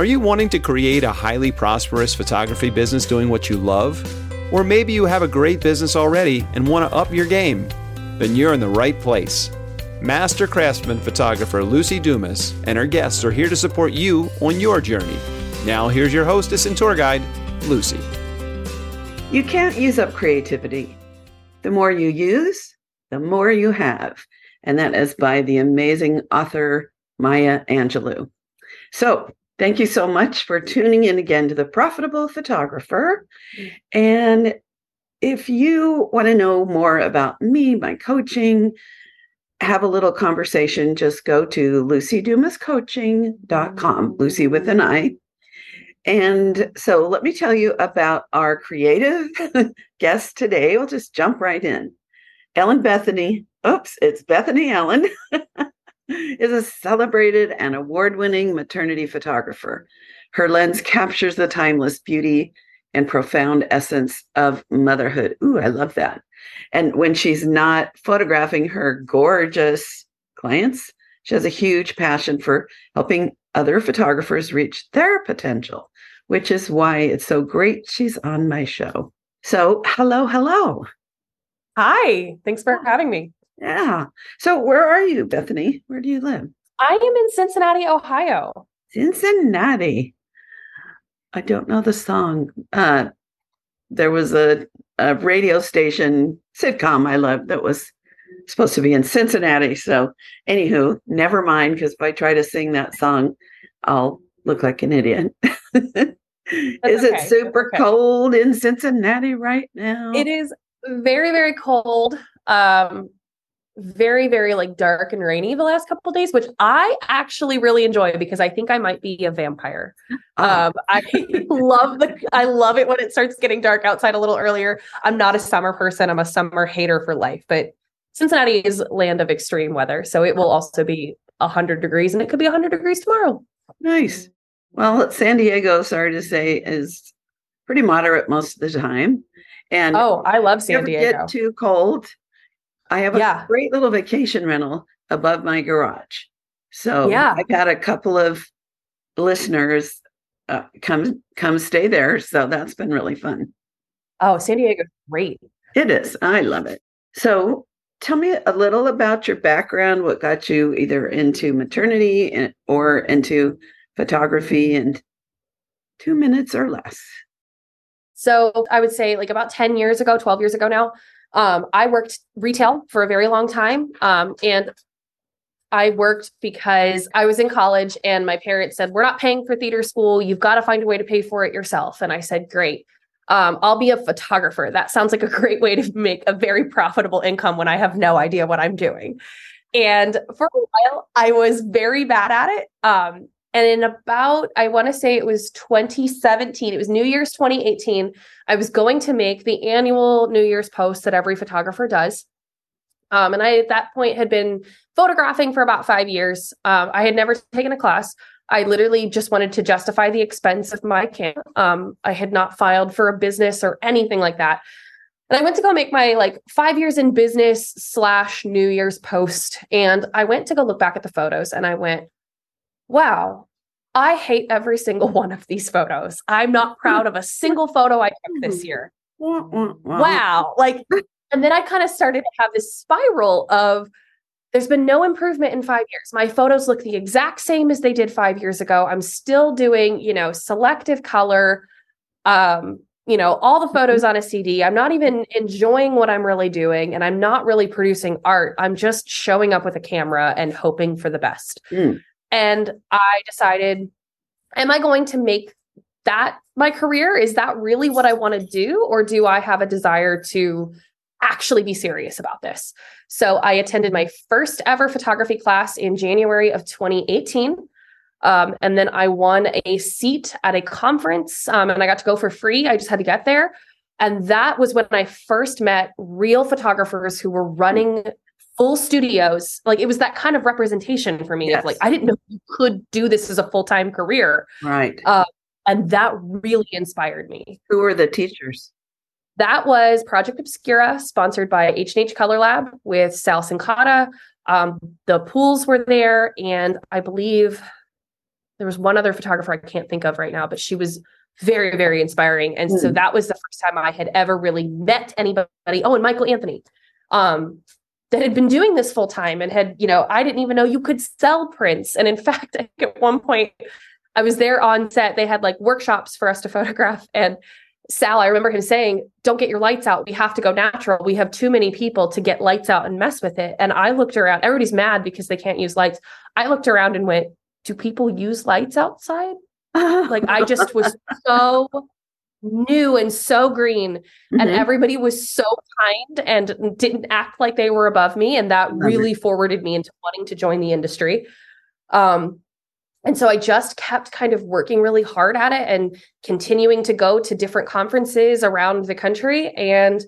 Are you wanting to create a highly prosperous photography business doing what you love? Or maybe you have a great business already and want to up your game? Then you're in the right place. Master craftsman photographer Lucy Dumas and her guests are here to support you on your journey. Now, here's your hostess and tour guide, Lucy. You can't use up creativity. The more you use, the more you have. And that is by the amazing author Maya Angelou. So, thank you so much for tuning in again to The Profitable Photographer. And if you want to know more about me, my coaching, have a little conversation, just go to lucydumascoaching.com, Lucy with an I. And so let me tell you about our creative guest today. We'll just jump right in. Ellen Bethany, oops, it's Bethany Ellen, is a celebrated and award winning maternity photographer. Her lens captures the timeless beauty and profound essence of motherhood. Ooh, I love that. And when she's not photographing her gorgeous clients, she has a huge passion for helping other photographers reach their potential, which is why it's so great she's on my show. So, hello, hello. Hi, thanks for having me. Yeah. So, where are you, Bethany? Where do you live? I am in Cincinnati, Ohio. Cincinnati. I don't know the song. Uh, there was a, a radio station sitcom I loved that was supposed to be in Cincinnati. So, anywho, never mind, because if I try to sing that song, I'll look like an idiot. is okay. it super okay. cold in Cincinnati right now? It is very, very cold. Um, very very like dark and rainy the last couple days which i actually really enjoy because i think i might be a vampire. Um i love the i love it when it starts getting dark outside a little earlier. I'm not a summer person. I'm a summer hater for life but cincinnati is land of extreme weather so it will also be 100 degrees and it could be 100 degrees tomorrow. Nice. Well san diego sorry to say is pretty moderate most of the time and oh i love san diego get too cold I have a yeah. great little vacation rental above my garage. So yeah. I've had a couple of listeners uh, come come stay there. So that's been really fun. Oh, San Diego, great. It is. I love it. So tell me a little about your background. What got you either into maternity or into photography in two minutes or less? So I would say like about 10 years ago, 12 years ago now, um, I worked retail for a very long time. Um, and I worked because I was in college and my parents said, We're not paying for theater school. You've got to find a way to pay for it yourself. And I said, Great. Um, I'll be a photographer. That sounds like a great way to make a very profitable income when I have no idea what I'm doing. And for a while, I was very bad at it. Um, and in about, I want to say it was 2017, it was New Year's 2018. I was going to make the annual New Year's post that every photographer does. Um, and I, at that point, had been photographing for about five years. Um, I had never taken a class. I literally just wanted to justify the expense of my camera. Um, I had not filed for a business or anything like that. And I went to go make my like five years in business slash New Year's post. And I went to go look back at the photos and I went, wow, I hate every single one of these photos. I'm not proud of a single photo I took this year. Wow. Like, and then I kind of started to have this spiral of there's been no improvement in five years. My photos look the exact same as they did five years ago. I'm still doing, you know, selective color, um, you know, all the mm-hmm. photos on a CD. I'm not even enjoying what I'm really doing and I'm not really producing art. I'm just showing up with a camera and hoping for the best. Mm. And I decided, am I going to make that my career? Is that really what I want to do? Or do I have a desire to actually be serious about this? So I attended my first ever photography class in January of 2018. Um, and then I won a seat at a conference um, and I got to go for free. I just had to get there. And that was when I first met real photographers who were running full studios like it was that kind of representation for me yes. of like i didn't know you could do this as a full-time career right uh, and that really inspired me who were the teachers that was project obscura sponsored by h&h color lab with sal Cincotta. um, the pools were there and i believe there was one other photographer I can't think of right now, but she was very, very inspiring. And mm. so hmm. that was the first time I had ever really met anybody. Oh, and Michael Anthony, um, that had been doing this full time and had, you know, I didn't even know you could sell prints. And in fact, at one point, I was there on set. They had like workshops for us to photograph. And Sal, I remember him saying, Don't get your lights out. We have to go natural. We have too many people to get lights out and mess with it. And I looked around, everybody's mad because they can't use lights. I looked around and went, Do people use lights outside? like I just was so new and so green mm-hmm. and everybody was so kind and didn't act like they were above me and that really forwarded me into wanting to join the industry um and so I just kept kind of working really hard at it and continuing to go to different conferences around the country. And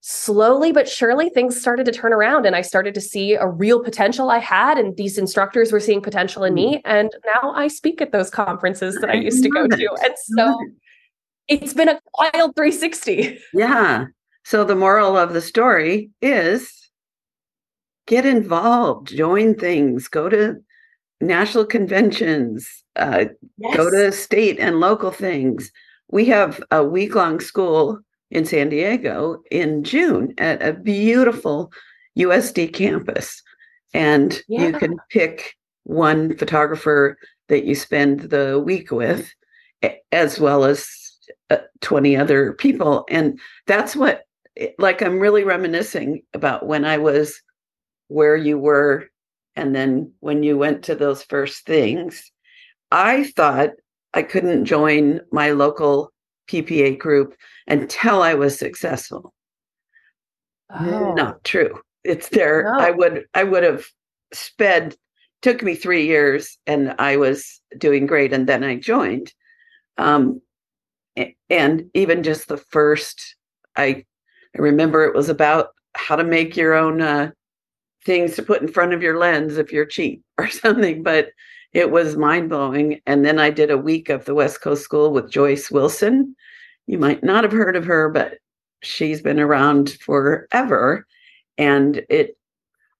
slowly but surely, things started to turn around. And I started to see a real potential I had. And these instructors were seeing potential in me. Mm. And now I speak at those conferences that I used to go to. And so it's been a wild 360. Yeah. So the moral of the story is get involved, join things, go to national conventions, uh, yes. go to state and local things. We have a week long school in San Diego in June at a beautiful USD campus. And yeah. you can pick one photographer that you spend the week with, as well as uh, 20 other people. And that's what, like, I'm really reminiscing about when I was where you were and then when you went to those first things, I thought I couldn't join my local PPA group until I was successful. Oh. Not true. It's there. No. I would I would have sped took me three years and I was doing great and then I joined. Um, and even just the first I I remember it was about how to make your own uh, things to put in front of your lens if you're cheap or something, but it was mind blowing. And then I did a week of the West Coast School with Joyce Wilson. You might not have heard of her, but she's been around forever. And it,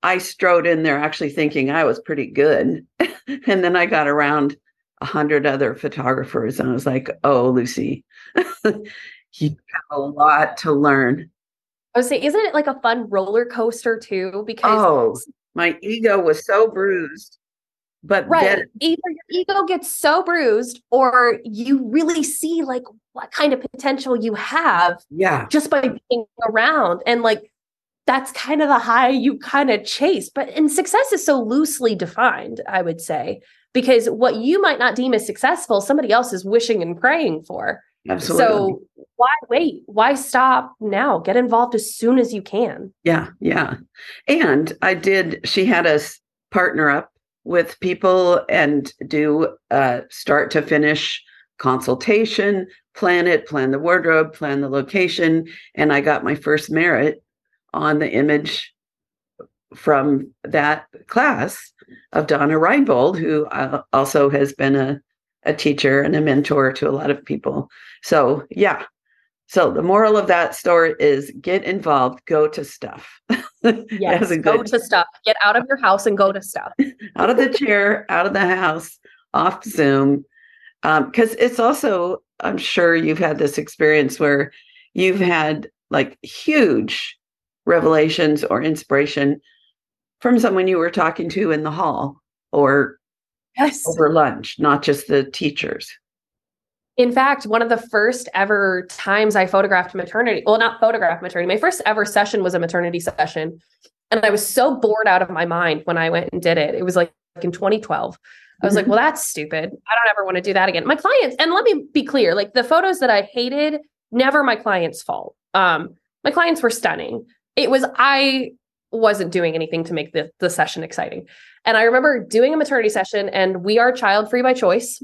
I strode in there actually thinking I was pretty good. and then I got around a hundred other photographers and I was like, oh, Lucy, you have a lot to learn. I would say, isn't it like a fun roller coaster too? Because oh, my ego was so bruised. But right, then- either your ego gets so bruised, or you really see like what kind of potential you have. Yeah, just by being around, and like that's kind of the high you kind of chase. But and success is so loosely defined, I would say, because what you might not deem as successful, somebody else is wishing and praying for. Absolutely. So why wait? Why stop now? Get involved as soon as you can. Yeah, yeah. And I did, she had us partner up with people and do uh, start to finish consultation, plan it, plan the wardrobe, plan the location. And I got my first merit on the image from that class of Donna Reinbold, who uh, also has been a, a teacher and a mentor to a lot of people. So, yeah. So, the moral of that story is get involved, go to stuff. yes, good, go to stuff. Get out of your house and go to stuff. out of the chair, out of the house, off Zoom. Because um, it's also, I'm sure you've had this experience where you've had like huge revelations or inspiration from someone you were talking to in the hall or yes. over lunch, not just the teachers. In fact, one of the first ever times I photographed maternity, well, not photographed maternity, my first ever session was a maternity session. And I was so bored out of my mind when I went and did it. It was like in 2012. I was like, mm-hmm. well, that's stupid. I don't ever want to do that again. My clients, and let me be clear, like the photos that I hated, never my clients' fault. Um, my clients were stunning. It was I wasn't doing anything to make the, the session exciting. And I remember doing a maternity session, and we are child free by choice.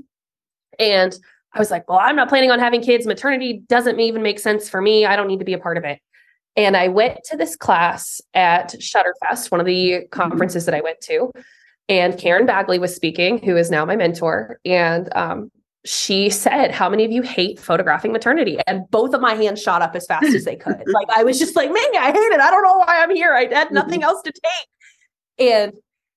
And I was like, well, I'm not planning on having kids. Maternity doesn't even make sense for me. I don't need to be a part of it. And I went to this class at Shutterfest, one of the conferences that I went to. And Karen Bagley was speaking, who is now my mentor. And um, she said, How many of you hate photographing maternity? And both of my hands shot up as fast as they could. like I was just like, Man, I hate it. I don't know why I'm here. I had nothing mm-hmm. else to take. And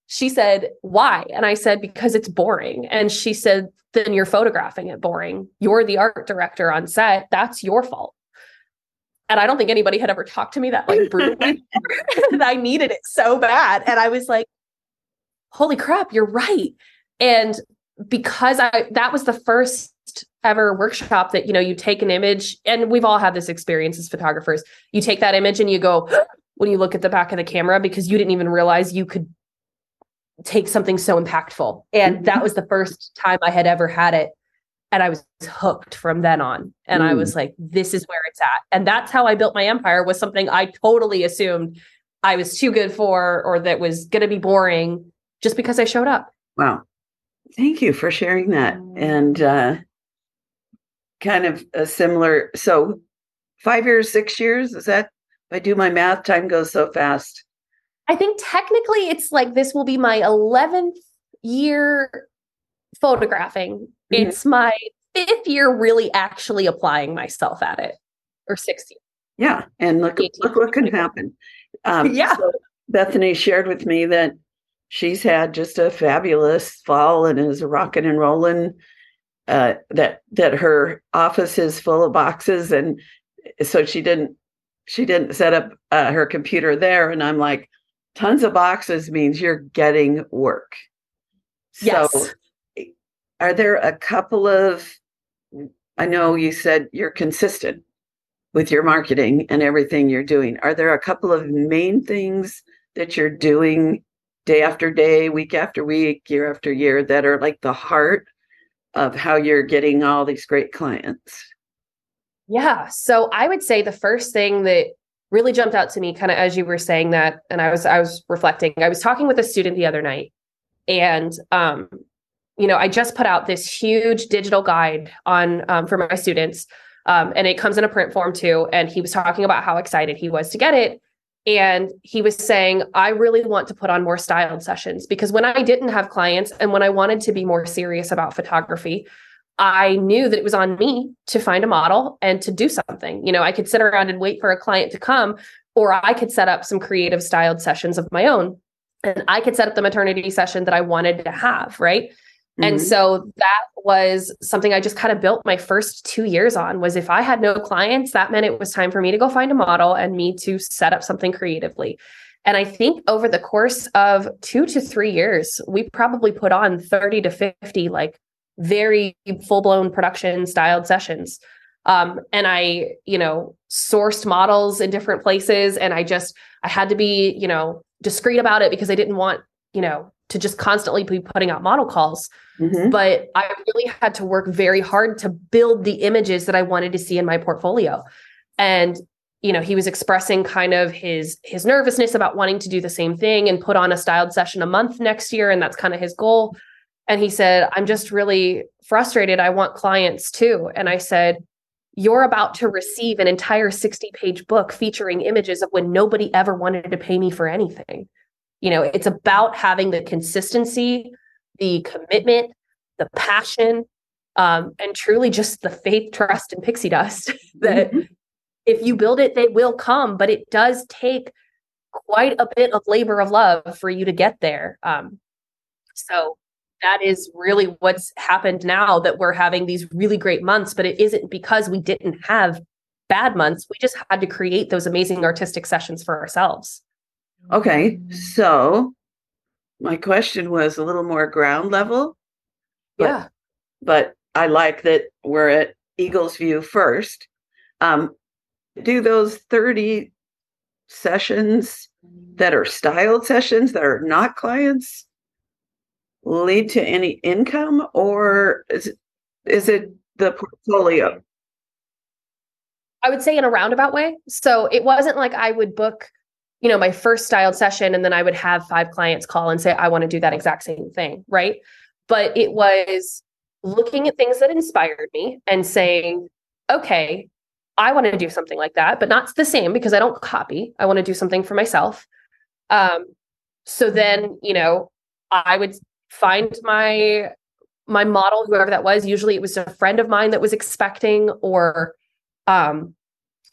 she said, Why? And I said, Because it's boring. And she said, Then you're photographing it boring. You're the art director on set. That's your fault. And I don't think anybody had ever talked to me that like brutally. and I needed it so bad. And I was like, Holy crap, you're right. And because I that was the first ever workshop that you know you take an image and we've all had this experience as photographers you take that image and you go when you look at the back of the camera because you didn't even realize you could take something so impactful. And mm-hmm. that was the first time I had ever had it. And I was hooked from then on. And mm. I was like, this is where it's at. And that's how I built my empire was something I totally assumed I was too good for or that was going to be boring just because I showed up. Wow. Thank you for sharing that. And uh, kind of a similar, so five years, six years, is that if I do my math, time goes so fast. I think technically it's like this will be my 11th year photographing. Mm-hmm. It's my fifth year really actually applying myself at it, or sixth year. Yeah. And look, look what can happen. Um, yeah. So Bethany shared with me that she's had just a fabulous fall and is rocking and rolling. Uh, that that her office is full of boxes, and so she didn't she didn't set up uh, her computer there and i'm like tons of boxes means you're getting work yes. so are there a couple of i know you said you're consistent with your marketing and everything you're doing are there a couple of main things that you're doing day after day week after week year after year that are like the heart of how you're getting all these great clients yeah. So I would say the first thing that really jumped out to me kind of as you were saying that and I was I was reflecting. I was talking with a student the other night and um you know, I just put out this huge digital guide on um, for my students um, and it comes in a print form too and he was talking about how excited he was to get it and he was saying i really want to put on more styled sessions because when i didn't have clients and when i wanted to be more serious about photography I knew that it was on me to find a model and to do something. You know, I could sit around and wait for a client to come, or I could set up some creative styled sessions of my own. And I could set up the maternity session that I wanted to have. Right. Mm-hmm. And so that was something I just kind of built my first two years on was if I had no clients, that meant it was time for me to go find a model and me to set up something creatively. And I think over the course of two to three years, we probably put on 30 to 50 like very full blown production styled sessions. Um, and I, you know, sourced models in different places. And I just, I had to be, you know, discreet about it because I didn't want, you know, to just constantly be putting out model calls. Mm-hmm. But I really had to work very hard to build the images that I wanted to see in my portfolio. And you know he was expressing kind of his his nervousness about wanting to do the same thing and put on a styled session a month next year and that's kind of his goal and he said, I'm just really frustrated. I want clients too. And I said, You're about to receive an entire 60 page book featuring images of when nobody ever wanted to pay me for anything. You know, it's about having the consistency, the commitment, the passion, um, and truly just the faith, trust, and pixie dust that mm-hmm. if you build it, they will come. But it does take quite a bit of labor of love for you to get there. Um, so that is really what's happened now that we're having these really great months, but it isn't because we didn't have bad months. We just had to create those amazing artistic sessions for ourselves. Okay. So my question was a little more ground level. But, yeah. But I like that we're at Eagles View first. Um, do those 30 sessions that are styled sessions that are not clients lead to any income or is it, is it the portfolio? I would say in a roundabout way. So it wasn't like I would book, you know, my first styled session and then I would have five clients call and say, I want to do that exact same thing. Right. But it was looking at things that inspired me and saying, okay, I want to do something like that, but not the same because I don't copy. I want to do something for myself. Um, so then, you know, I would find my my model whoever that was usually it was a friend of mine that was expecting or um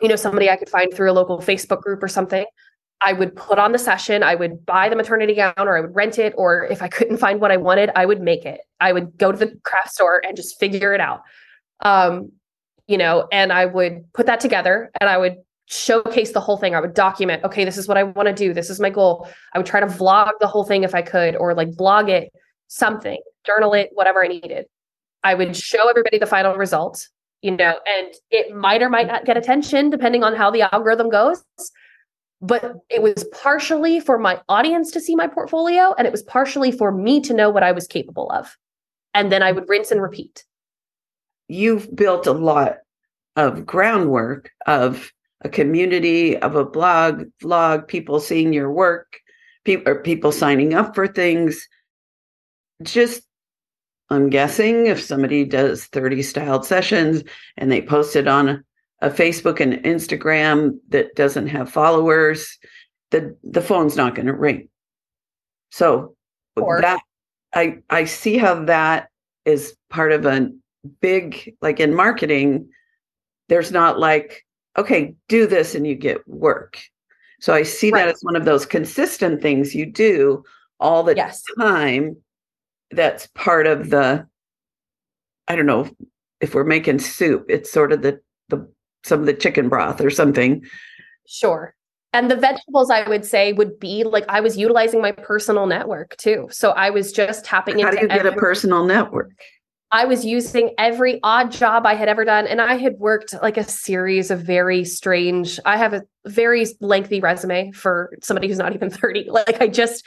you know somebody i could find through a local facebook group or something I would put on the session, I would buy the maternity gown or I would rent it. Or if I couldn't find what I wanted, I would make it. I would go to the craft store and just figure it out. Um, you know, and I would put that together and I would showcase the whole thing. I would document, okay, this is what I want to do. This is my goal. I would try to vlog the whole thing if I could, or like blog it, something, journal it, whatever I needed. I would show everybody the final result, you know, and it might or might not get attention depending on how the algorithm goes. But it was partially for my audience to see my portfolio, and it was partially for me to know what I was capable of. And then I would rinse and repeat. You've built a lot of groundwork of a community, of a blog, vlog, people seeing your work, people or people signing up for things. Just I'm guessing if somebody does 30 styled sessions and they post it on a Facebook and Instagram that doesn't have followers, the the phone's not going to ring. So that I I see how that is part of a big like in marketing there's not like okay do this and you get work. So I see right. that as one of those consistent things you do all the yes. time that's part of the i don't know if we're making soup it's sort of the the some of the chicken broth or something sure and the vegetables i would say would be like i was utilizing my personal network too so i was just tapping how into How do you get a personal network I was using every odd job I had ever done. And I had worked like a series of very strange, I have a very lengthy resume for somebody who's not even 30. Like I just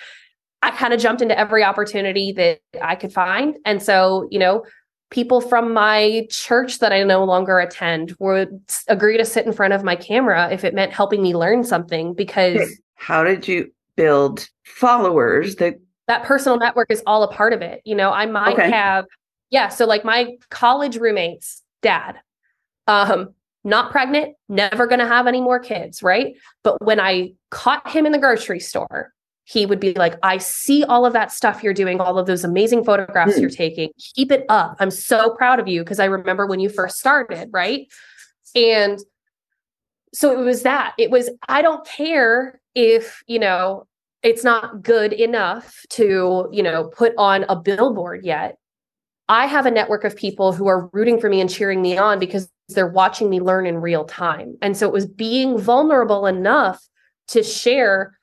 I kind of jumped into every opportunity that I could find. And so, you know, people from my church that I no longer attend would agree to sit in front of my camera if it meant helping me learn something because how did you build followers that that personal network is all a part of it. You know, I might okay. have yeah, so like my college roommate's dad um not pregnant, never going to have any more kids, right? But when I caught him in the grocery store he would be like, I see all of that stuff you're doing, all of those amazing photographs mm. you're taking. Keep it up. I'm so proud of you because I remember when you first started, right? And so it was that. It was, I don't care if, you know, it's not good enough to, you know, put on a billboard yet. I have a network of people who are rooting for me and cheering me on because they're watching me learn in real time. And so it was being vulnerable enough to share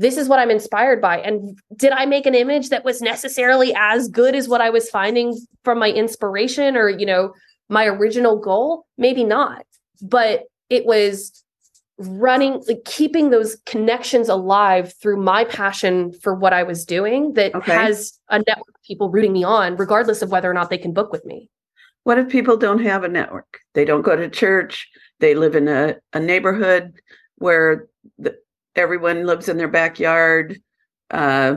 this is what I'm inspired by. And did I make an image that was necessarily as good as what I was finding from my inspiration or, you know, my original goal? Maybe not. But it was running, like keeping those connections alive through my passion for what I was doing that okay. has a network of people rooting me on, regardless of whether or not they can book with me. What if people don't have a network? They don't go to church, they live in a, a neighborhood where the, everyone lives in their backyard. Uh,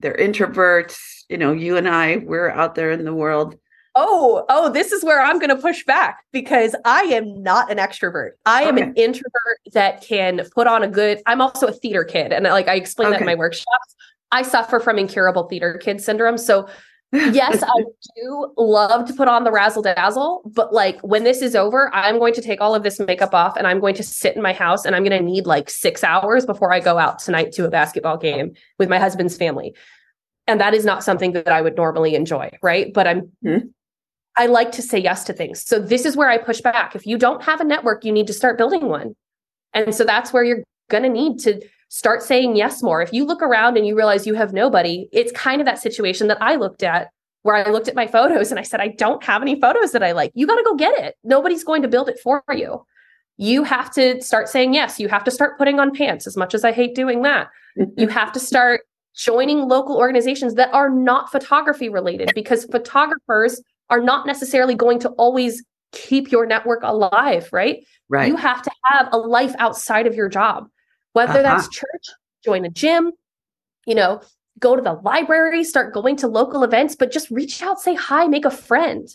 they're introverts. You know, you and I, we're out there in the world. Oh, oh, this is where I'm going to push back because I am not an extrovert. I am okay. an introvert that can put on a good. I'm also a theater kid, and like I explain okay. that in my workshops. I suffer from incurable theater kid syndrome. So yes, I do love to put on the razzle dazzle, but like when this is over, I'm going to take all of this makeup off and I'm going to sit in my house and I'm going to need like six hours before I go out tonight to a basketball game with my husband's family. And that is not something that I would normally enjoy. Right. But I'm, mm-hmm. I like to say yes to things. So this is where I push back. If you don't have a network, you need to start building one. And so that's where you're going to need to start saying yes more. If you look around and you realize you have nobody, it's kind of that situation that I looked at where I looked at my photos and I said, I don't have any photos that I like. You got to go get it. Nobody's going to build it for you. You have to start saying yes. You have to start putting on pants, as much as I hate doing that. Mm-hmm. you have to start joining local organizations that are not photography related because photographers are not necessarily going to always keep your network alive, right? Right. You have to have a life outside of your job whether uh-huh. that's church, join a gym, you know, go to the library, start going to local events, but just reach out, say hi, make a friend,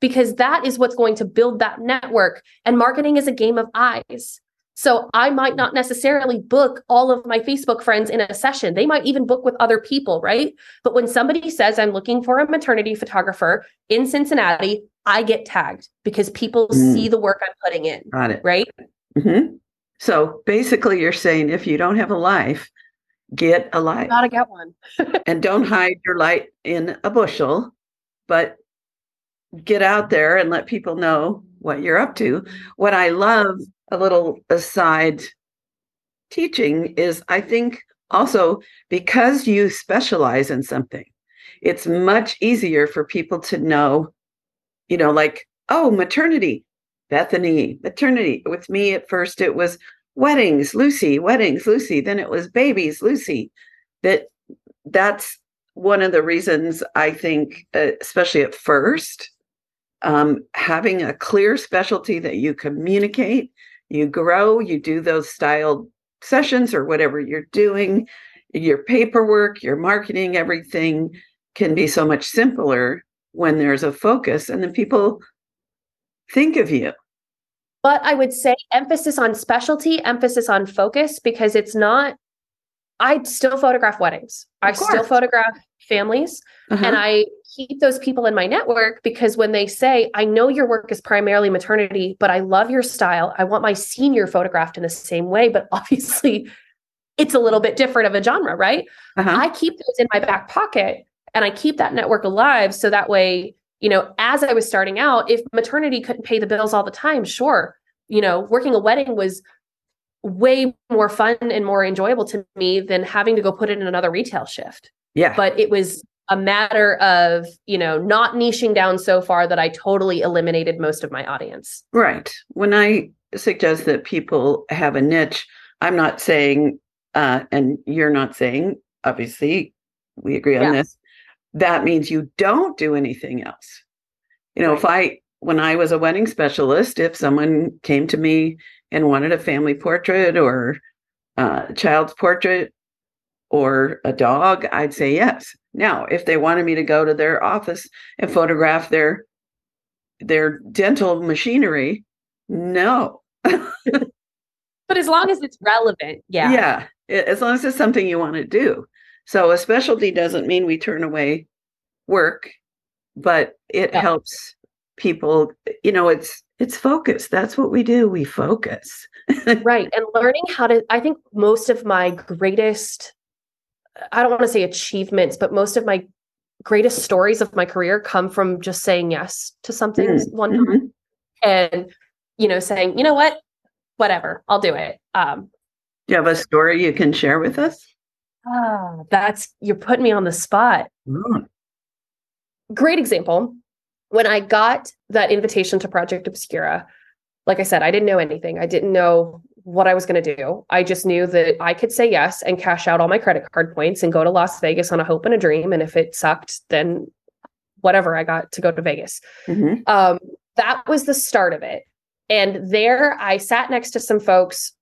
because that is what's going to build that network. And marketing is a game of eyes. So I might not necessarily book all of my Facebook friends in a session. They might even book with other people, right? But when somebody says I'm looking for a maternity photographer in Cincinnati, I get tagged because people mm. see the work I'm putting in. Got it. Right. Mm-hmm. So basically, you're saying if you don't have a life, get a life. Gotta get one. and don't hide your light in a bushel, but get out there and let people know what you're up to. What I love, a little aside teaching, is I think also because you specialize in something, it's much easier for people to know, you know, like, oh, maternity, Bethany, maternity. With me at first, it was weddings, Lucy, weddings, Lucy. Then it was babies, Lucy. That that's one of the reasons I think, uh, especially at first, um, having a clear specialty that you communicate, you grow, you do those styled sessions or whatever you're doing, your paperwork, your marketing, everything can be so much simpler when there's a focus and then people think of you. But I would say emphasis on specialty, emphasis on focus, because it's not, I still photograph weddings. I still photograph families uh-huh. and I keep those people in my network because when they say, I know your work is primarily maternity, but I love your style. I want my senior photographed in the same way. But obviously, it's a little bit different of a genre, right? Uh-huh. I keep those in my back pocket and I keep that network alive. So that way, you know, as I was starting out, if maternity couldn't pay the bills all the time, sure. You know, working a wedding was way more fun and more enjoyable to me than having to go put it in another retail shift. Yeah. But it was a matter of, you know, not niching down so far that I totally eliminated most of my audience. Right. When I suggest that people have a niche, I'm not saying, uh, and you're not saying, obviously, we agree on yeah. this, that means you don't do anything else. You know, if I, when I was a wedding specialist, if someone came to me and wanted a family portrait or uh, a child's portrait or a dog, I'd say yes. Now, if they wanted me to go to their office and photograph their their dental machinery, no. but as long as it's relevant, yeah. Yeah, as long as it's something you want to do. So a specialty doesn't mean we turn away work, but it yeah. helps people, you know, it's it's focus. That's what we do. We focus. right. And learning how to I think most of my greatest I don't want to say achievements, but most of my greatest stories of my career come from just saying yes to something mm-hmm. one time mm-hmm. and you know saying, "You know what? Whatever. I'll do it." Um do you have a story you can share with us? Ah, that's you're putting me on the spot. Mm. Great example. When I got that invitation to Project Obscura, like I said, I didn't know anything. I didn't know what I was going to do. I just knew that I could say yes and cash out all my credit card points and go to Las Vegas on a hope and a dream. And if it sucked, then whatever, I got to go to Vegas. Mm-hmm. Um, that was the start of it. And there I sat next to some folks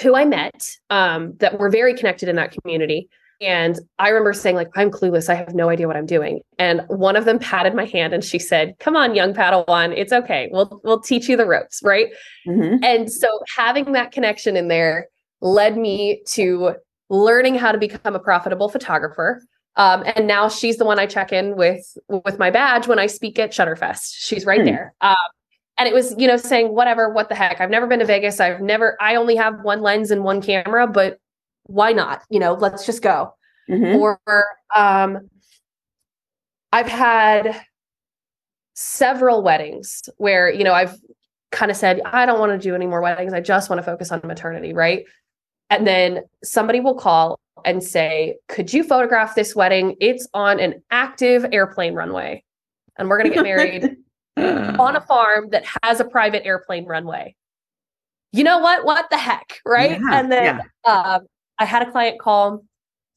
who I met um, that were very connected in that community. And I remember saying, like, I'm clueless. I have no idea what I'm doing. And one of them patted my hand and she said, Come on, young Padawan, it's okay. We'll we'll teach you the ropes, right? Mm-hmm. And so having that connection in there led me to learning how to become a profitable photographer. Um, and now she's the one I check in with with my badge when I speak at Shutterfest. She's right mm-hmm. there. Um, and it was you know saying whatever what the heck. I've never been to vegas. I've never i only have one lens and one camera but why not? You know let's just go. Mm-hmm. or um i've had several weddings where you know i've kind of said i don't want to do any more weddings. I just want to focus on maternity right? And then somebody will call and say could you photograph this wedding? It's on an active airplane runway and we're going to get married on a farm that has a private airplane runway. You know what? What the heck, right? Yeah, and then yeah. uh, I had a client call,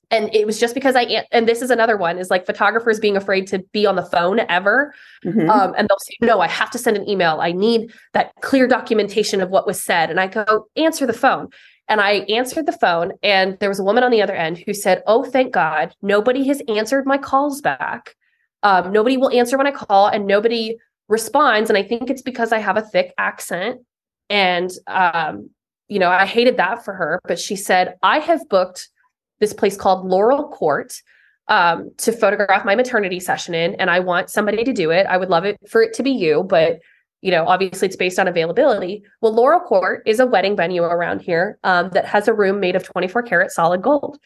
and it was just because I and this is another one is like photographers being afraid to be on the phone ever, mm-hmm. um, and they'll say, "No, I have to send an email. I need that clear documentation of what was said." And I go, "Answer the phone." And I answered the phone, and there was a woman on the other end who said, "Oh, thank God, nobody has answered my calls back. Um, nobody will answer when I call, and nobody responds and i think it's because i have a thick accent and um, you know i hated that for her but she said i have booked this place called laurel court um, to photograph my maternity session in and i want somebody to do it i would love it for it to be you but you know, obviously it's based on availability. Well, Laurel Court is a wedding venue around here um, that has a room made of 24 karat solid gold.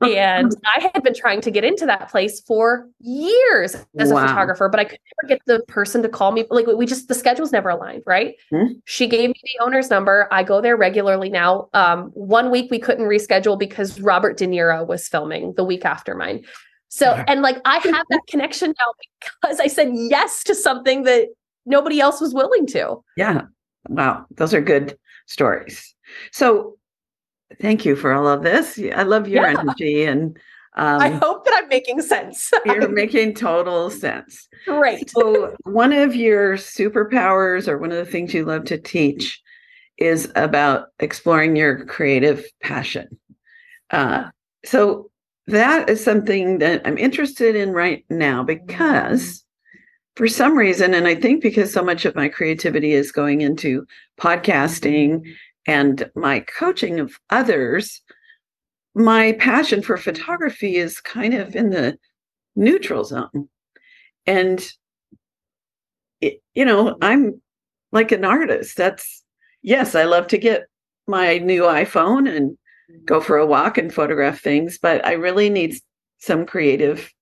And I had been trying to get into that place for years as wow. a photographer, but I could never get the person to call me. Like we just the schedules never aligned, right? Mm-hmm. She gave me the owner's number. I go there regularly now. Um, one week we couldn't reschedule because Robert De Niro was filming the week after mine. So, and like I have that connection now because I said yes to something that nobody else was willing to. Yeah. Wow. Those are good stories. So thank you for all of this. I love your yeah. energy and um, I hope that I'm making sense. you're making total sense. Great. So, one of your superpowers, or one of the things you love to teach, is about exploring your creative passion. Uh, so, that is something that I'm interested in right now because for some reason, and I think because so much of my creativity is going into podcasting and my coaching of others, my passion for photography is kind of in the neutral zone. And, it, you know, I'm like an artist. That's, yes, I love to get my new iPhone and mm-hmm. go for a walk and photograph things, but I really need some creative,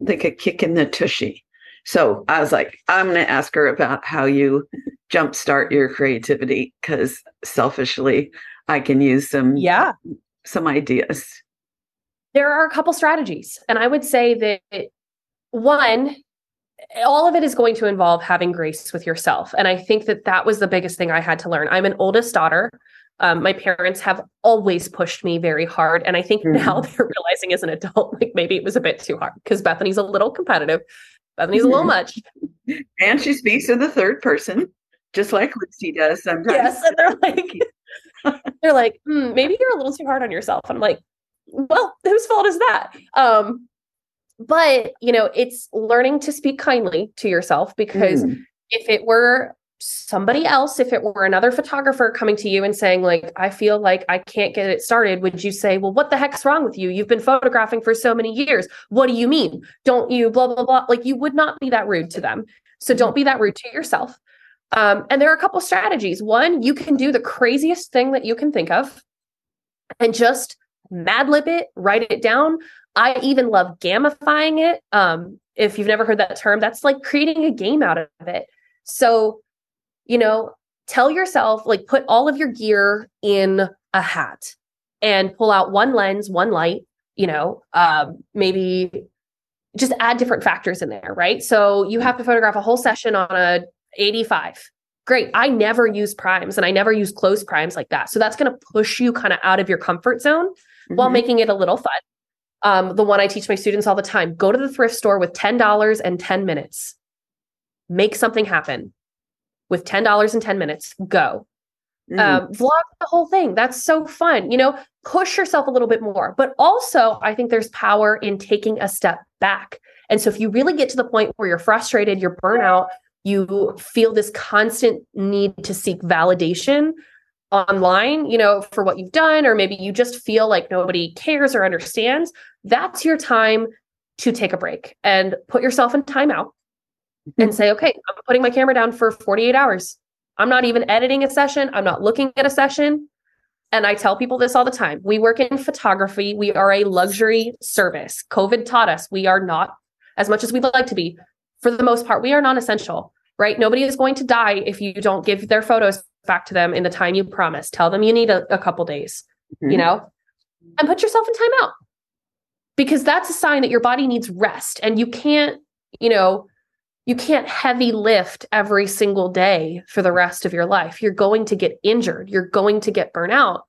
like a kick in the tushy. So I was like, I'm going to ask her about how you jumpstart your creativity because selfishly, I can use some yeah some ideas. There are a couple strategies, and I would say that one, all of it is going to involve having grace with yourself, and I think that that was the biggest thing I had to learn. I'm an oldest daughter. Um, my parents have always pushed me very hard. And I think mm-hmm. now they're realizing as an adult, like maybe it was a bit too hard because Bethany's a little competitive. Bethany's a little much. And she speaks in the third person, just like Lucy does sometimes. Yes. And they're like, they're like, mm, maybe you're a little too hard on yourself. I'm like, well, whose fault is that? Um, but you know, it's learning to speak kindly to yourself because mm. if it were somebody else if it were another photographer coming to you and saying like i feel like i can't get it started would you say well what the heck's wrong with you you've been photographing for so many years what do you mean don't you blah blah blah like you would not be that rude to them so don't be that rude to yourself um, and there are a couple strategies. One you can do the craziest thing that you can think of and just mad lib it write it down. I even love gamifying it. Um, if you've never heard that term that's like creating a game out of it. So you know, tell yourself, like, put all of your gear in a hat and pull out one lens, one light, you know, um, maybe just add different factors in there, right? So you have to photograph a whole session on a 85. Great. I never use primes and I never use close primes like that. So that's going to push you kind of out of your comfort zone mm-hmm. while making it a little fun. Um, the one I teach my students all the time go to the thrift store with $10 and 10 minutes. Make something happen with $10 and 10 minutes, go. Mm. Um, vlog the whole thing. That's so fun. You know, push yourself a little bit more. But also, I think there's power in taking a step back. And so, if you really get to the point where you're frustrated, you're burnout, you feel this constant need to seek validation online, you know, for what you've done, or maybe you just feel like nobody cares or understands, that's your time to take a break and put yourself in timeout and mm-hmm. say, okay, I'm putting my camera down for 48 hours. I'm not even editing a session. I'm not looking at a session. And I tell people this all the time. We work in photography. We are a luxury service. COVID taught us we are not, as much as we'd like to be, for the most part, we are non essential, right? Nobody is going to die if you don't give their photos back to them in the time you promised. Tell them you need a, a couple days, mm-hmm. you know, and put yourself in timeout because that's a sign that your body needs rest and you can't, you know, you can't heavy lift every single day for the rest of your life. You're going to get injured. You're going to get burnout.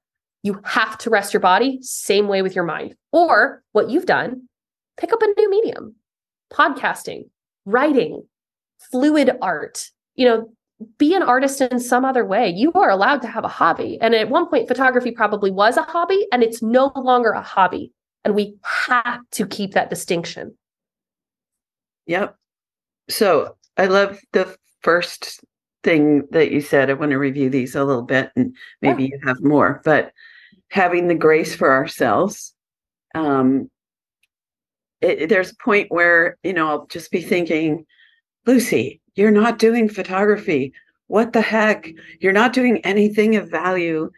You have to rest your body, same way with your mind. Or what you've done, pick up a new medium podcasting, writing, fluid art. You know, be an artist in some other way. You are allowed to have a hobby. And at one point, photography probably was a hobby, and it's no longer a hobby. And we have to keep that distinction. Yep. So I love the first thing that you said. I want to review these a little bit and maybe yeah. you have more, but having the grace for ourselves. Um, it, there's a point where, you know, I'll just be thinking, Lucy, you're not doing photography. What the heck? You're not doing anything of value.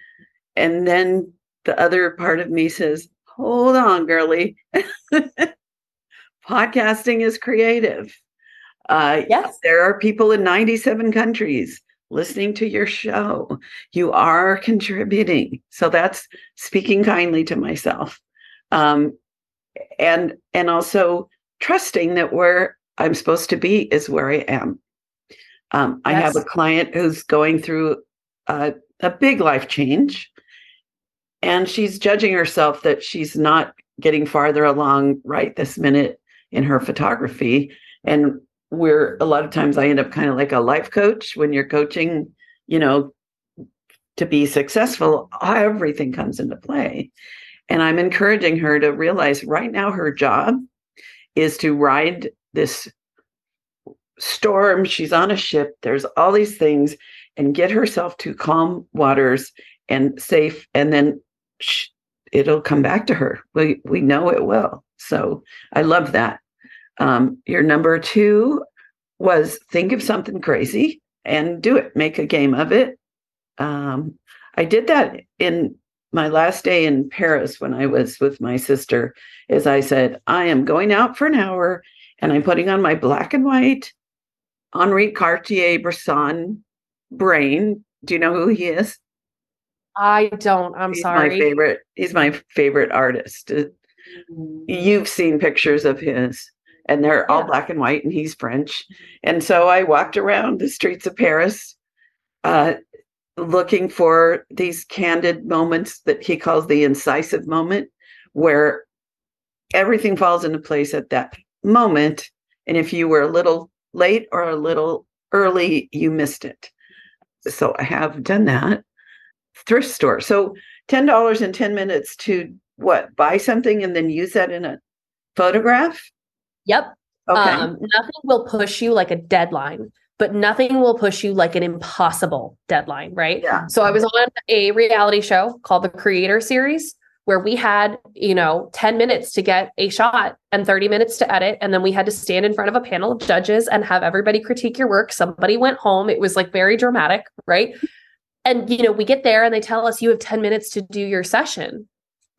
And then the other part of me says, hold on, girly. Podcasting is creative. Uh, Yes. There are people in 97 countries listening to your show. You are contributing. So that's speaking kindly to myself. Um, and and also trusting that where I'm supposed to be is where I am. Um, I have a client who's going through a, a big life change, and she's judging herself that she's not getting farther along right this minute in her photography. And we're a lot of times I end up kind of like a life coach when you're coaching, you know, to be successful, everything comes into play. And I'm encouraging her to realize right now her job is to ride this storm. She's on a ship, there's all these things, and get herself to calm waters and safe. And then sh- it'll come back to her. We, we know it will. So I love that. Um, your number two was think of something crazy and do it, make a game of it. Um, I did that in my last day in Paris when I was with my sister. Is I said, I am going out for an hour and I'm putting on my black and white Henri Cartier Bresson brain. Do you know who he is? I don't. I'm he's sorry. my favorite. He's my favorite artist. Uh, You've seen pictures of his, and they're all black and white, and he's French. And so I walked around the streets of Paris, uh, looking for these candid moments that he calls the decisive moment, where everything falls into place at that moment. And if you were a little late or a little early, you missed it. So I have done that. Thrift store. So $10 in 10 minutes to what? Buy something and then use that in a photograph? Yep. Okay. Um, nothing will push you like a deadline, but nothing will push you like an impossible deadline, right? yeah. So I was on a reality show called the Creator Series where we had, you know, 10 minutes to get a shot and 30 minutes to edit. And then we had to stand in front of a panel of judges and have everybody critique your work. Somebody went home. It was like very dramatic, right? And, you know, we get there and they tell us you have 10 minutes to do your session.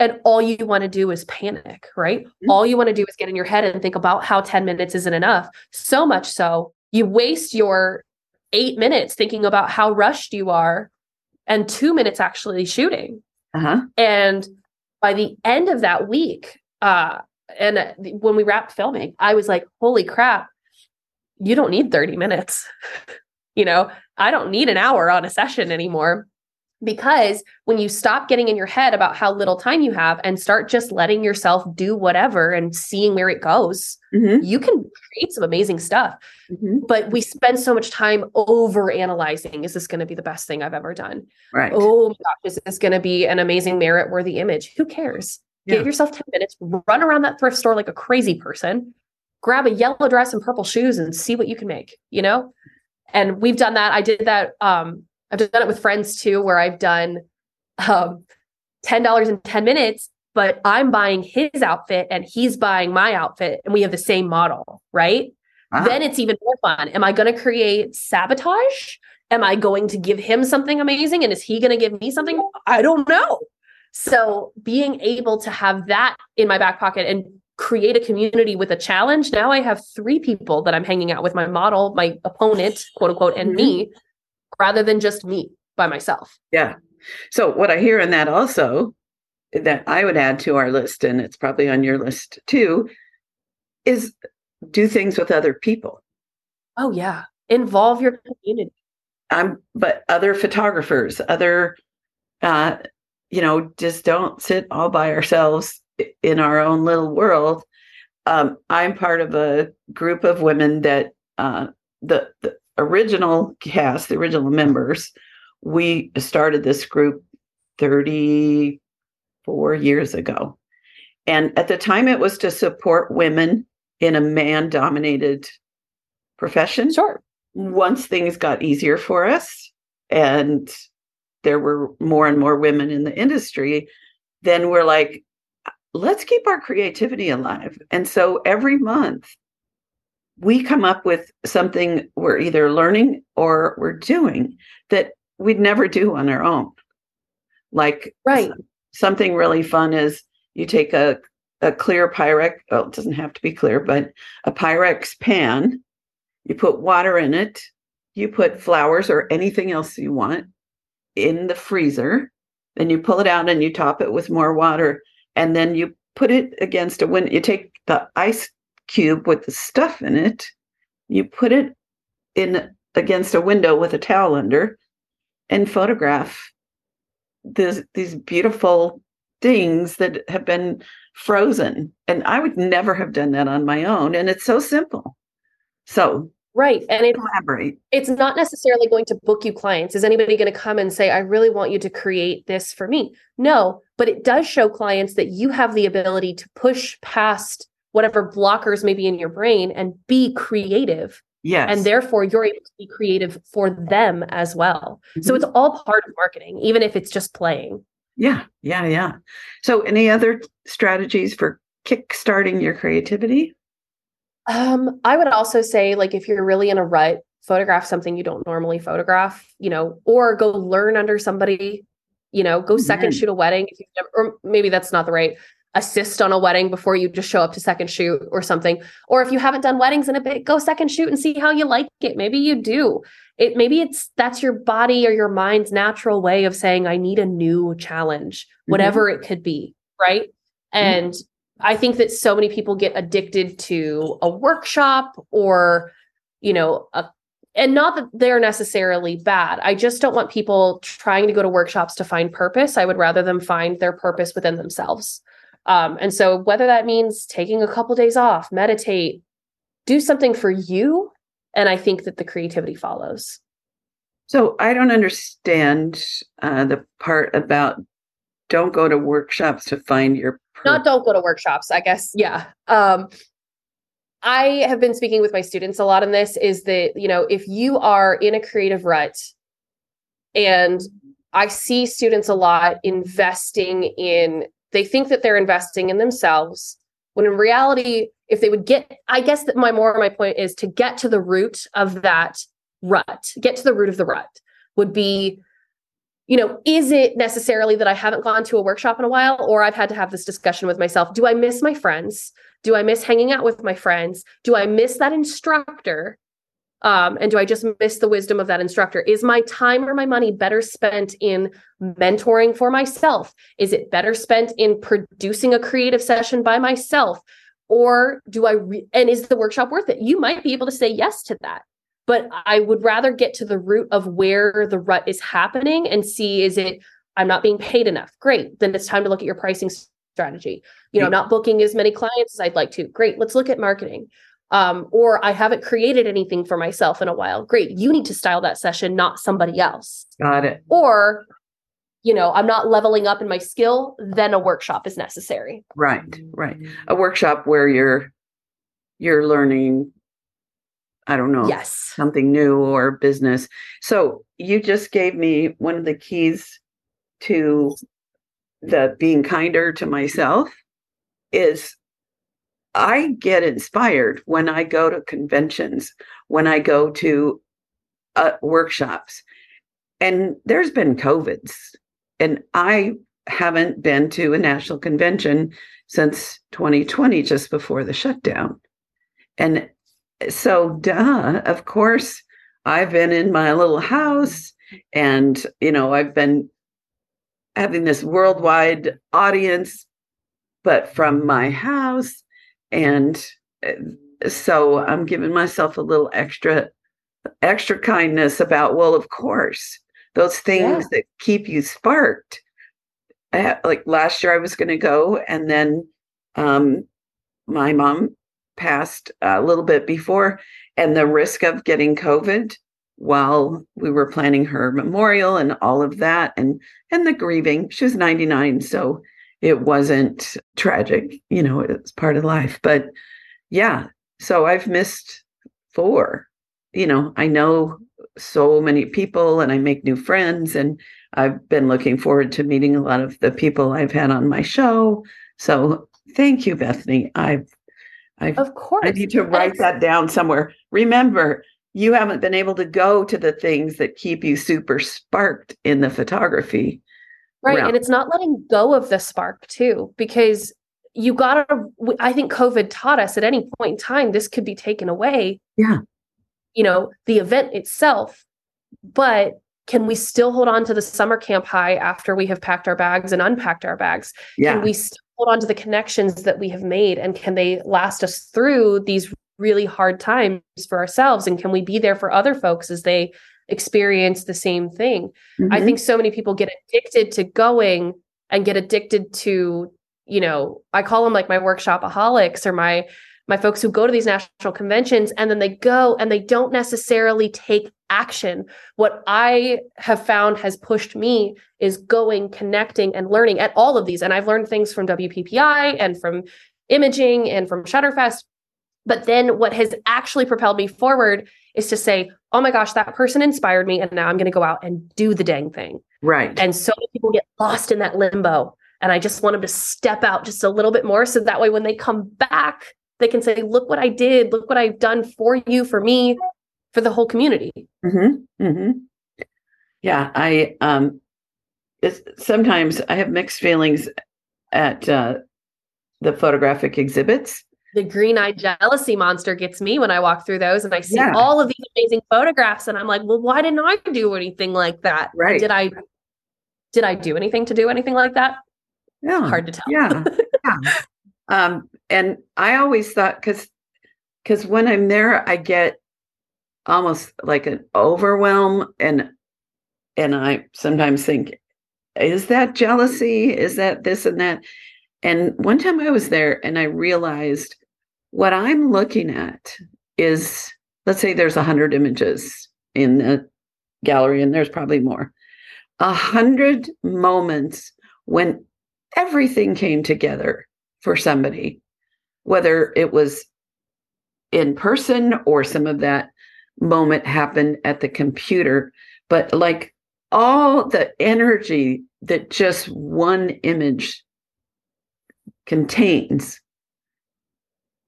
And all you want to do is panic, right? Mhm. All you want to do is get in your head and think about how 10 minutes isn't enough. So much so, you waste your eight minutes thinking about how rushed you are and two minutes actually shooting. Uh-huh. And by the end of that week, uh, and uh, when we wrapped filming, I was like, holy crap, you don't need 30 minutes. you know, I don't need an hour on a session anymore. Because when you stop getting in your head about how little time you have and start just letting yourself do whatever and seeing where it goes, Mhm. you can create some amazing stuff. Mhm. But we spend so much time over analyzing is this going to be the best thing I've ever done? Right. oh my gosh, is this going to be an amazing merit worthy image? Who cares? Yeah. Give yourself 10 minutes, run around that thrift store like a crazy person, grab a yellow dress and purple shoes and see what you can make, you know? And we've done that. I did that. Um, I've done it with friends too, where I've done um, $10 in 10 minutes, but I'm buying his outfit and he's buying my outfit and we have the same model, right? Ah, then it's even more fun. Am I going to create sabotage? Am I going to give him something amazing? And is he going to give me something? I don't know. So being able to have that in my back pocket and create a community with a challenge. Now I have three people that I'm hanging out with my model, my opponent, quote unquote, and Mhm. me, rather than just me by myself. yeah. So what I hear in that also that I would add to our list, and it's probably on your list too, is do things with other people. Oh, yeah. Involve your community. um, but other photographers, other, uh, you know, just don't sit all by ourselves in our own little world. Um, I'm part of a group of women that uh, the, the original cast, the original members, we started this group 34 years ago. And at the time, it was to support women in a man dominated profession Sure. once things got easier for us and there were more and more women in the industry, then we're like, let's keep our creativity alive. And so every month we come up with something we're either learning or we're doing that we'd never do on our own. Like Right. something really fun is you take a a clear Pyrex, well, it doesn't have to be clear, but a Pyrex pan, you put water in it, you put flowers or anything else you want in the freezer, then you pull it out and you top it with more water, and then you put it against a window. You take the ice cube with the stuff in it, you put it in against a window with a towel under, and photograph this, these beautiful things that have been frozen. And I would never have done that on my own. And it's so simple. So Right. And it, collaborate. it's not necessarily going to book you clients. Is anybody going to come and say, I really want you to create this for me? No, but it does show clients that you have the ability to push past whatever blockers may be in your brain and be creative. Yes. And therefore, you're able to be creative for them as well. So Mhm. it's all part of marketing, even if it's just playing. yeah, yeah, yeah. So any other strategies for kickstarting your creativity? Um, I would also say, like, if you're really in a rut, photograph something you don't normally photograph, you know, or go learn under somebody, you know, go second Mhm. shoot a wedding if you've never, or maybe that's not the right assist on a wedding before you just show up to second shoot or something. Or if you haven't done weddings in a bit, go second shoot and see how you like it. Maybe you do. It maybe it's that's your body or your mind's natural way of saying, I need a new challenge, mm-hmm. whatever it could be. Right. Mm-hmm. And I think that so many people get addicted to a workshop or, you know, a and not that they're necessarily bad. I just don't want people trying to go to workshops to find purpose. I would rather them find their purpose within themselves. Um, and so, whether that means taking a couple days off, meditate, do something for you, and I think that the creativity follows. So I don't understand uh, the part about don't go to workshops to find your Not don't go to workshops, I guess. Yeah. Um, I have been speaking with my students a lot on this is that, you know, if you are in a creative rut and I see students a lot investing in, they think that they're investing in themselves when in reality, if they would get, I guess that my more my point is to get to the root of that rut, get to the root of the rut would be you know, is it necessarily that I haven't gone to a workshop in a while, or I've had to have this discussion with myself? Do I miss my friends? Do I miss hanging out with my friends? Do I miss that instructor? Um, and do I just miss the wisdom of that instructor? Is my time or my money better spent in mentoring for myself? Is it better spent in producing a creative session by myself? Or do I, re- and is the workshop worth it? You might be able to say yes to that but I would rather get to the root of where the rut is happening and see is it I'm not being paid enough. Great. Then it's time to look at your pricing strategy. You know, not booking as many clients as I'd like to. Great. Let's look at marketing. Um, or I haven't created anything for myself in a while. Great. You need to style that session, not somebody else. got it. Or, you know, I'm not leveling up in my skill, then a workshop is necessary. Right, right. A workshop where you're you're learning I don't know, Yes. something new or business. So you just gave me one of the keys to the being kinder to myself is I get inspired when I go to conventions, when I go to uh, workshops. And there's been COVIDs, and I haven't been to a national convention since 2020, just before the shutdown. And so, duh, of course, I've been in my little house and, you know, I've been having this worldwide audience, but from my house. And uh, so I'm giving myself a little extra, extra kindness about, well, of course, those things that keep you sparked. Uh, like last year, I was going to go, and then um, my mom passed a little bit before, and the risk of getting COVID while we were planning her memorial and all of that, and and the grieving. She was 99, so it wasn't tragic, you know, it's part of life. But yeah, so I've missed four. You know, I know so many people and I make new friends and I've been looking forward to meeting a lot of the people I've had on my show. So thank you, Bethany. I've I've Of course. I need to write that down somewhere. Remember, you haven't been able to go to the things that keep you super sparked in the photography. Right. realm. And it's not letting go of the spark too, because you got to, I think COVID taught us at any point in time, this could be taken away. Yeah. You know, the event itself. But can we still hold on to the summer camp high after we have packed our bags and unpacked our bags? Yeah. Can we still hold on to the connections that we have made? And can they last us through these really hard times for ourselves? And can we be there for other folks as they experience the same thing? I Mhm. think so many people get addicted to going and get addicted to, you know, I call them like my workshopaholics or my my folks who go to these national conventions and then they go and they don't necessarily take action. What I have found has pushed me is going, connecting, and learning at all of these. And I've learned things from WPPI and from imaging and from Shutterfest. But then what has actually propelled me forward is to say, oh my gosh, that person inspired me. And now I'm going to go out and do the dang thing. right. And so many people get lost in that limbo. And I just want them to step out just a little bit more. So that way, when they come back, they can say, look what I did. Look what I've done for you, for me, for the whole community. Mm-hmm. Mm-hmm. Yeah, I um sometimes I have mixed feelings at uh the photographic exhibits. The green eyed jealousy monster gets me when I walk through those and I see Yeah. all of these amazing photographs. And I'm like, well, why didn't I do anything like that? Right. Did I did I do anything to do anything like that? Yeah. Hard to tell. Yeah. yeah. Um and I always thought cuz cuz when I'm there I get almost like an overwhelm and and I sometimes think is that jealousy? Is that this and that? And one time I was there and I realized what I'm looking at is let's say there's a hundred images in the gallery and there's probably more. A hundred moments when everything came together for somebody, whether it was in person or some of that moment happened at the computer, but like all the energy that just one image contains.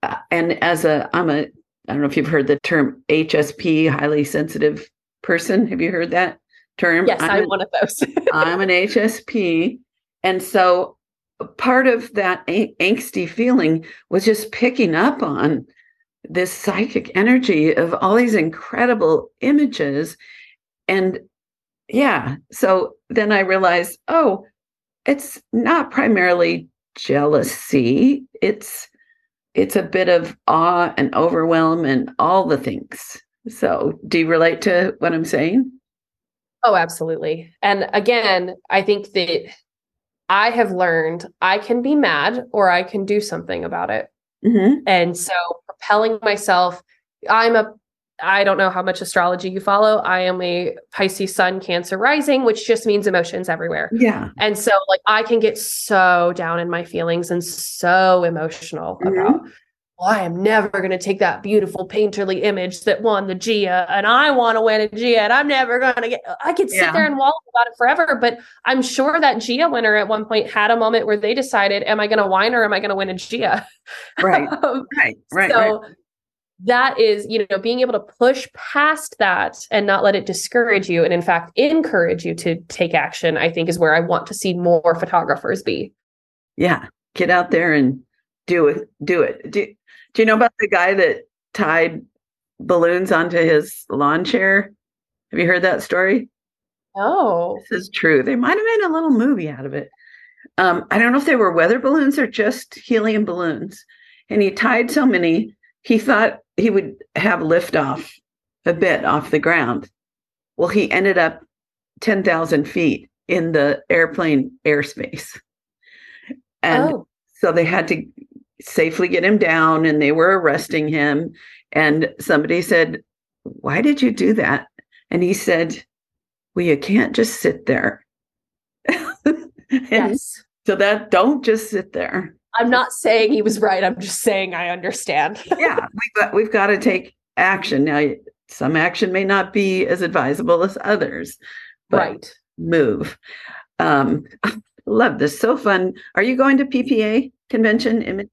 Uh, and as a, I'm a, I don't know if you've heard the term HSP, highly sensitive person. Have you heard that term? Yes, I'm I'm one of those. I'm an HSP. And so part of that a- angsty feeling was just picking up on this psychic energy of all these incredible images. And yeah, so then I realized, oh, it's not primarily jealousy. It's it's a bit of awe and overwhelm and all the things. So do you relate to what I'm saying? Oh, absolutely. And again, I think that I have learned I can be mad or I can do something about it. hmm And so propelling myself, I'm a I don't know how much astrology you follow. I am a Pisces sun cancer rising, which just means emotions everywhere. Yeah. And so like I can get so down in my feelings and so emotional Mhm. about well, I am never going to take that beautiful painterly image that won the GIA and I want to win a GIA and I'm never going to get I could sit Yeah. there and wallow about it forever, but I'm sure that GIA winner at one point had a moment where they decided am I going to whine or am I going to win a GIA? Right. Um, Right. Right. so right. That is, you know, being able to push past that and not let it discourage you and in fact encourage you to take action, I think is where I want to see more photographers be. Yeah. Get out there and do it. Do it. Do, do you know about the guy that tied balloons onto his lawn chair? Have you heard that story? Oh, This is true. They might have made a little movie out of it. Um, I don't know if they were weather balloons or just helium balloons. And he tied so many, he thought he would have liftoff a bit off the ground. Well, he ended up 10,000 feet in the airplane airspace. And oh, so they had to safely get him down and they were arresting him. And somebody said, Why did you do that? And he said, Well, you can't just sit there. yes. so that don't just sit there. I'm not saying he was right. I'm just saying I understand. Yeah, we've got we've got to take action. Now some action may not be as advisable as others, but right. move. Um love this. So fun. Are you going to PPA convention?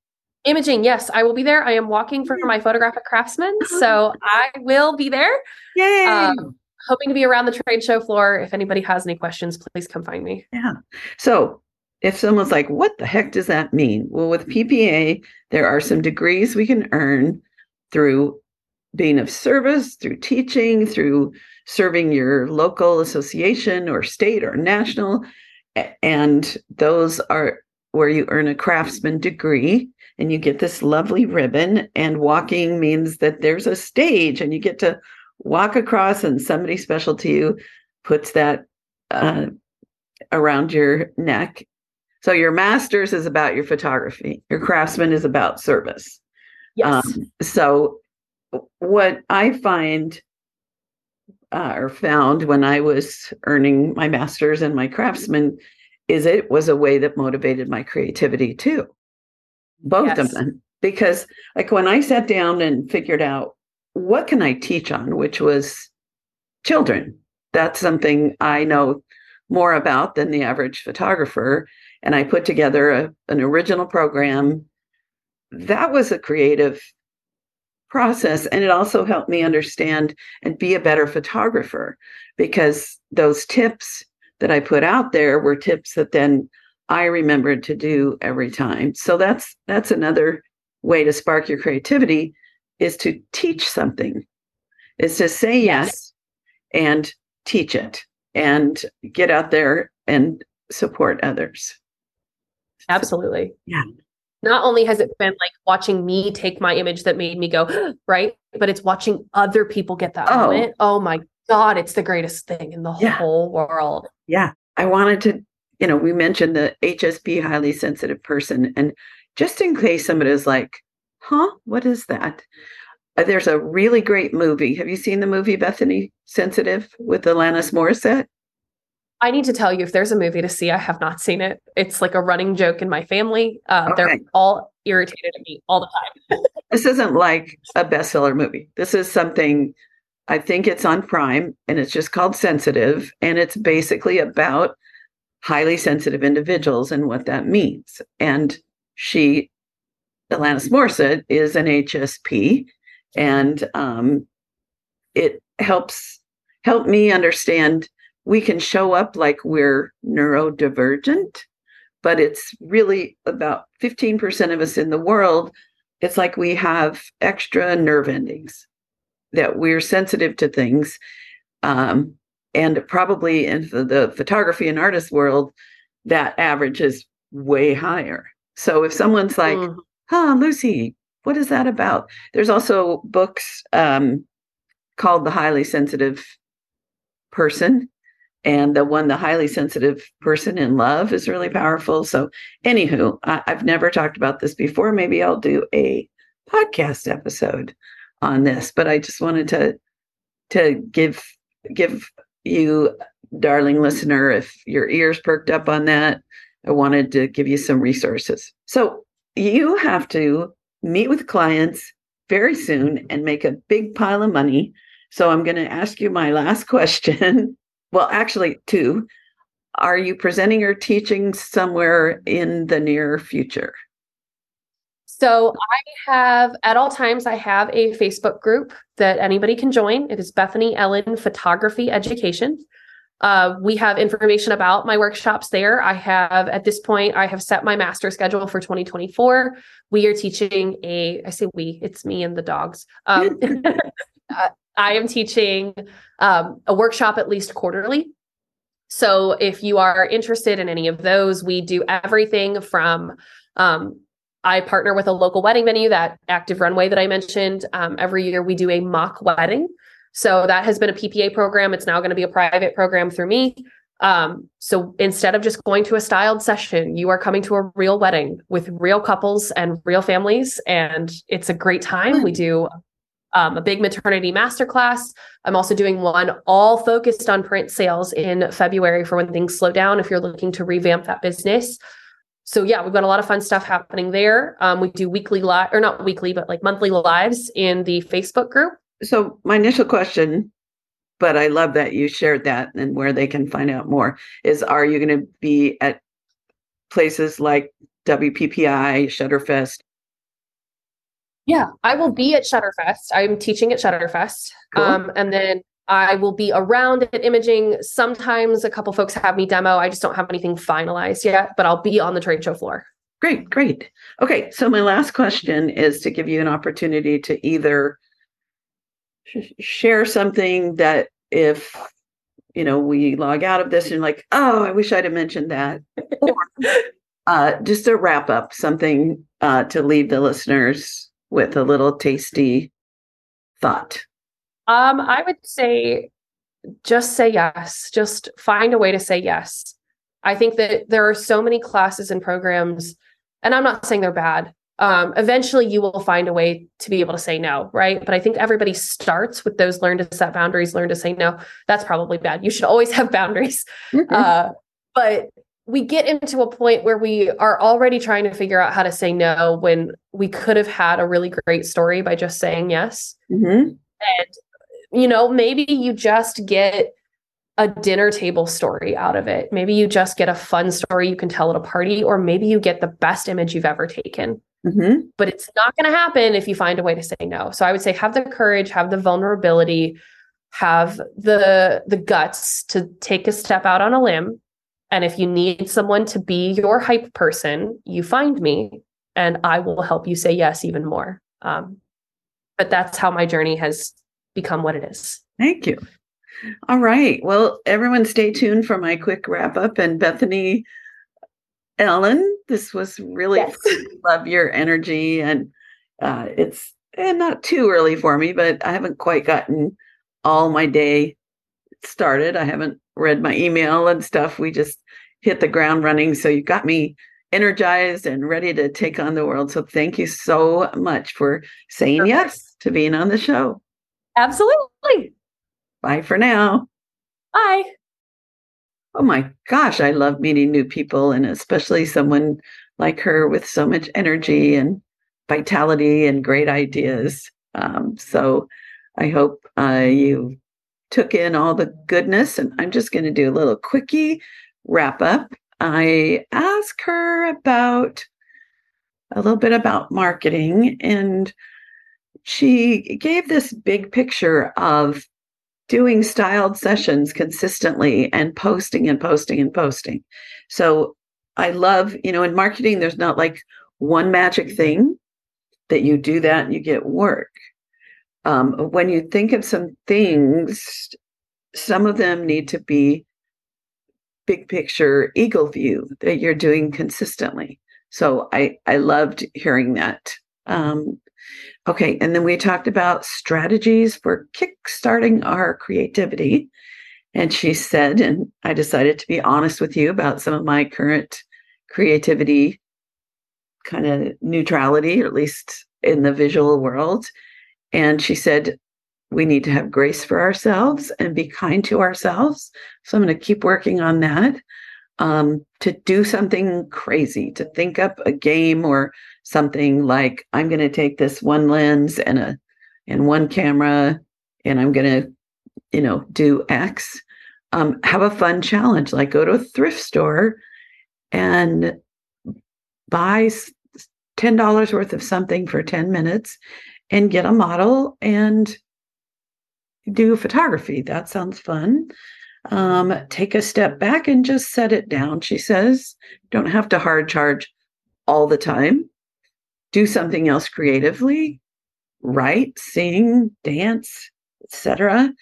Imaging, yes, I will be there. I am walking for my photographic craftsman, so I will be there. Yay! Um, hoping to be around the trade show floor. If anybody has any questions, please come find me. Yeah. So if someone's like, what the heck does that mean? Well, with PPA, there are some degrees we can earn through being of service, through teaching, through serving your local association or state or national. And those are where you earn a craftsman degree and you get this lovely ribbon. And walking means that there's a stage and you get to walk across and somebody special to you puts that uh, around your neck. So your master's is about your photography. Your craftsman is about service. Yes. Um, so what I find uh, or found when I was earning my master's and my craftsman is it was a way that motivated my creativity too. Both Yes. of them. Because like when I sat down and figured out what can I teach on, which was children. That's something I know more about than the average photographer. And I put together a, an original program. That was a creative process. And it also helped me understand and be a better photographer because those tips that I put out there were tips that then I remembered to do every time. So that's that's another way to spark your creativity is to teach something. Is to say yes, Yes. and teach it and get out there and support others. Absolutely. Yeah. Not only has it been like watching me take my image that made me go, right? But it's watching other people get that Oh. moment. Oh my God, it's the greatest thing in the Yeah. whole world. Yeah. I wanted to, you know, we mentioned the HSP highly sensitive person. And just in case somebody is like, huh, what is that? Uh, There's a really great movie. Have you seen the movie Bethany Sensitive with Alanis Morissette? I need to tell you, if there's a movie to see, I have not seen it. It's like a running joke in my family. Uh, They're all irritated at me all the time. This isn't like a bestseller movie. This is something I think it's on Prime and it's just called Sensitive. And it's basically about highly sensitive individuals and what that means. And she, Alanis Morissette, is an HSP. And um, it helps help me understand we can show up like we're neurodivergent, but it's really about 15% of us in the world it's like we have extra nerve endings that we're sensitive to things um, and probably in the, the photography and artist world that average is way higher. So if someone's like Mm. huh lucy what is that about? There's also books um, called the highly sensitive person and the one the highly sensitive person in love is really powerful. So anywho I, i've never talked about this before. Maybe i'll do a podcast episode on this but i just wanted to to give give you darling listener if your ears perked up on that i wanted to give you some resources. So you have to meet with clients very soon and make a big pile of money. So i'm going to ask you my last question well actually two are you presenting or teaching somewhere in the near future So I have at all times I have a Facebook group that anybody can join. It is Bethany Ellen Photography Education. Uh, we have information about my workshops there. I have at this point I have set my master schedule for 2024. We are teaching a I say we, it's me and the dogs. Um, uh, I am teaching um, a workshop at least quarterly. So if you are interested in any of those, we do everything from um, I partner with a local wedding venue, that Active Runway that I mentioned. Um, every year we do a mock wedding. So that has been a PPA program. It's now going to be a private program through me. Um, so instead of just going to a styled session, you are coming to a real wedding with real couples and real families. And it's a great time. We do um, a big maternity masterclass. I'm also doing one all focused on print sales in February for when things slow down if you're looking to revamp that business so yeah, we've got a lot of fun stuff happening there. Um, we do weekly live or not weekly, but like monthly lives in the Facebook group. so my initial question but i love that you shared that and where they can find out more is are you going to be at places like WPPI Shutterfest Yeah, I will be at Shutterfest. I'm teaching at Shutterfest. Cool. Um, and then I will be around at imaging. Sometimes a couple folks have me demo. I just don't have anything finalized yet, but I'll be on the trade show floor. Great, great. Okay, so my last question is to give you an opportunity to either sh- share something that if you know we log out of this and like, oh, I wish I'd have mentioned that, or uh, just a wrap up, something uh, to leave the listeners with a little tasty thought. Um, I would say just say yes. Just find a way to say yes. I think that there are so many classes and programs, and I'm not saying they're bad. Um, eventually, you will find a way to be able to say no, right? But I think everybody starts with those learn to set boundaries, learn to say no. That's probably bad. You should always have boundaries. Mhm. Uh, but we get into a point where we are already trying to figure out how to say no when we could have had a really great story by just saying yes Mhm. you know, maybe you just get a dinner table story out of it. Maybe you just get a fun story you can tell at a party, or maybe you get the best image you've ever taken. Mhm. But it's not going to happen if you find a way to say no. So I would say have the courage, have the vulnerability, have the the guts to take a step out on a limb. And if you need someone to be your hype person, you find me, and I will help you say yes even more. Um, but that's how my journey has become what it is. Thank you. All right. Well, everyone stay tuned for my quick wrap up. And Bethany, Ellen, this was really Yes. love your energy. And uh, it's eh, not too early for me, but I haven't quite gotten all my day started. I haven't read my email and stuff. We just hit the ground running. So you got me energized and ready to take on the world. So thank you so much for saying Perfect. yes to being on the show. Absolutely. Bye for now. Bye. Oh my gosh, I love meeting new people and especially someone like her with so much energy and vitality and great ideas. Um, so I hope uh, you took in all the goodness. And I'm just going to do a little quickie wrap up. I asked her about a little bit about marketing and she gave this big picture of doing styled sessions consistently and posting and posting and posting. So I love, you know, in marketing, there's not like one magic thing that you do that and you get work. Um, when you think of some things, some of them need to be big picture eagle view that you're doing consistently. So I I loved hearing that. Um, Okay, and then we talked about strategies for kickstarting our creativity. And she said, and I decided to be honest with you about some of my current creativity kind of neutrality, or at least in the visual world. And she said, we need to have grace for ourselves and be kind to ourselves. So I'm going to keep working on that. Um, to do something crazy, to think up a game or something like I'm going to take this one lens and a and one camera, and I'm going to, you know, do X. Um, have a fun challenge, like go to a thrift store and buy ten dollars worth of something for ten minutes, and get a model and do photography. That sounds fun um, take a step back and just set it down. She says, don't have to hard charge all the time. Do something else creatively, write, sing, dance, etc.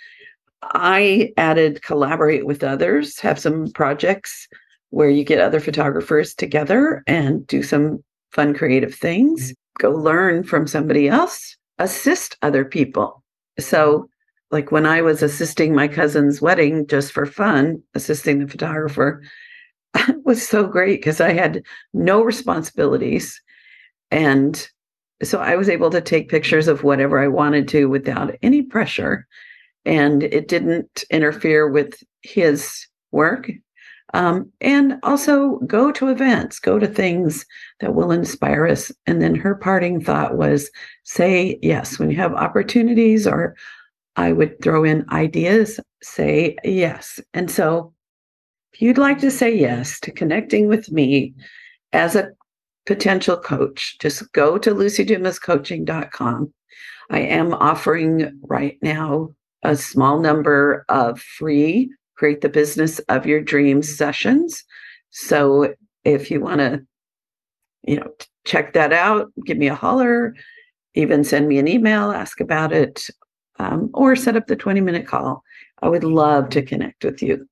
I added collaborate with others, have some projects where you get other photographers together and do some fun creative things. Go learn from somebody else, assist other people. So like when I was assisting my cousin's wedding just for fun, assisting the photographer, it was so great because I had no responsibilities. And so I was able to take pictures of whatever I wanted to without any pressure. And it didn't interfere with his work. Um, and also go to events, go to things that will inspire us. And then her parting thought was say yes when you have opportunities or I would throw in ideas, say yes. And so, if you'd like to say yes to connecting with me as a potential coach, just go to lucydumascoaching.com. I am offering right now a small number of free create the business of your dreams sessions. So if you want to, you know, check that out, give me a holler, even send me an email, ask about it, um, or set up the 20 minute call. I would love to connect with you.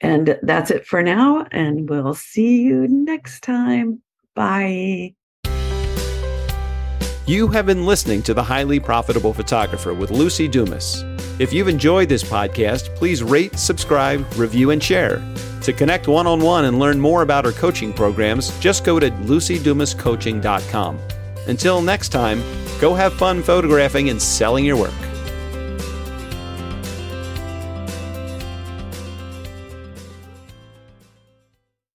And that's it for now. And we'll see you next time. Bye. You have been listening to The Highly Profitable Photographer with Lucy Dumas. If you've enjoyed this podcast, please rate, subscribe, review, and share. To connect one on one and learn more about our coaching programs, just go to lucydumascoaching.com. Until next time, go have fun photographing and selling your work.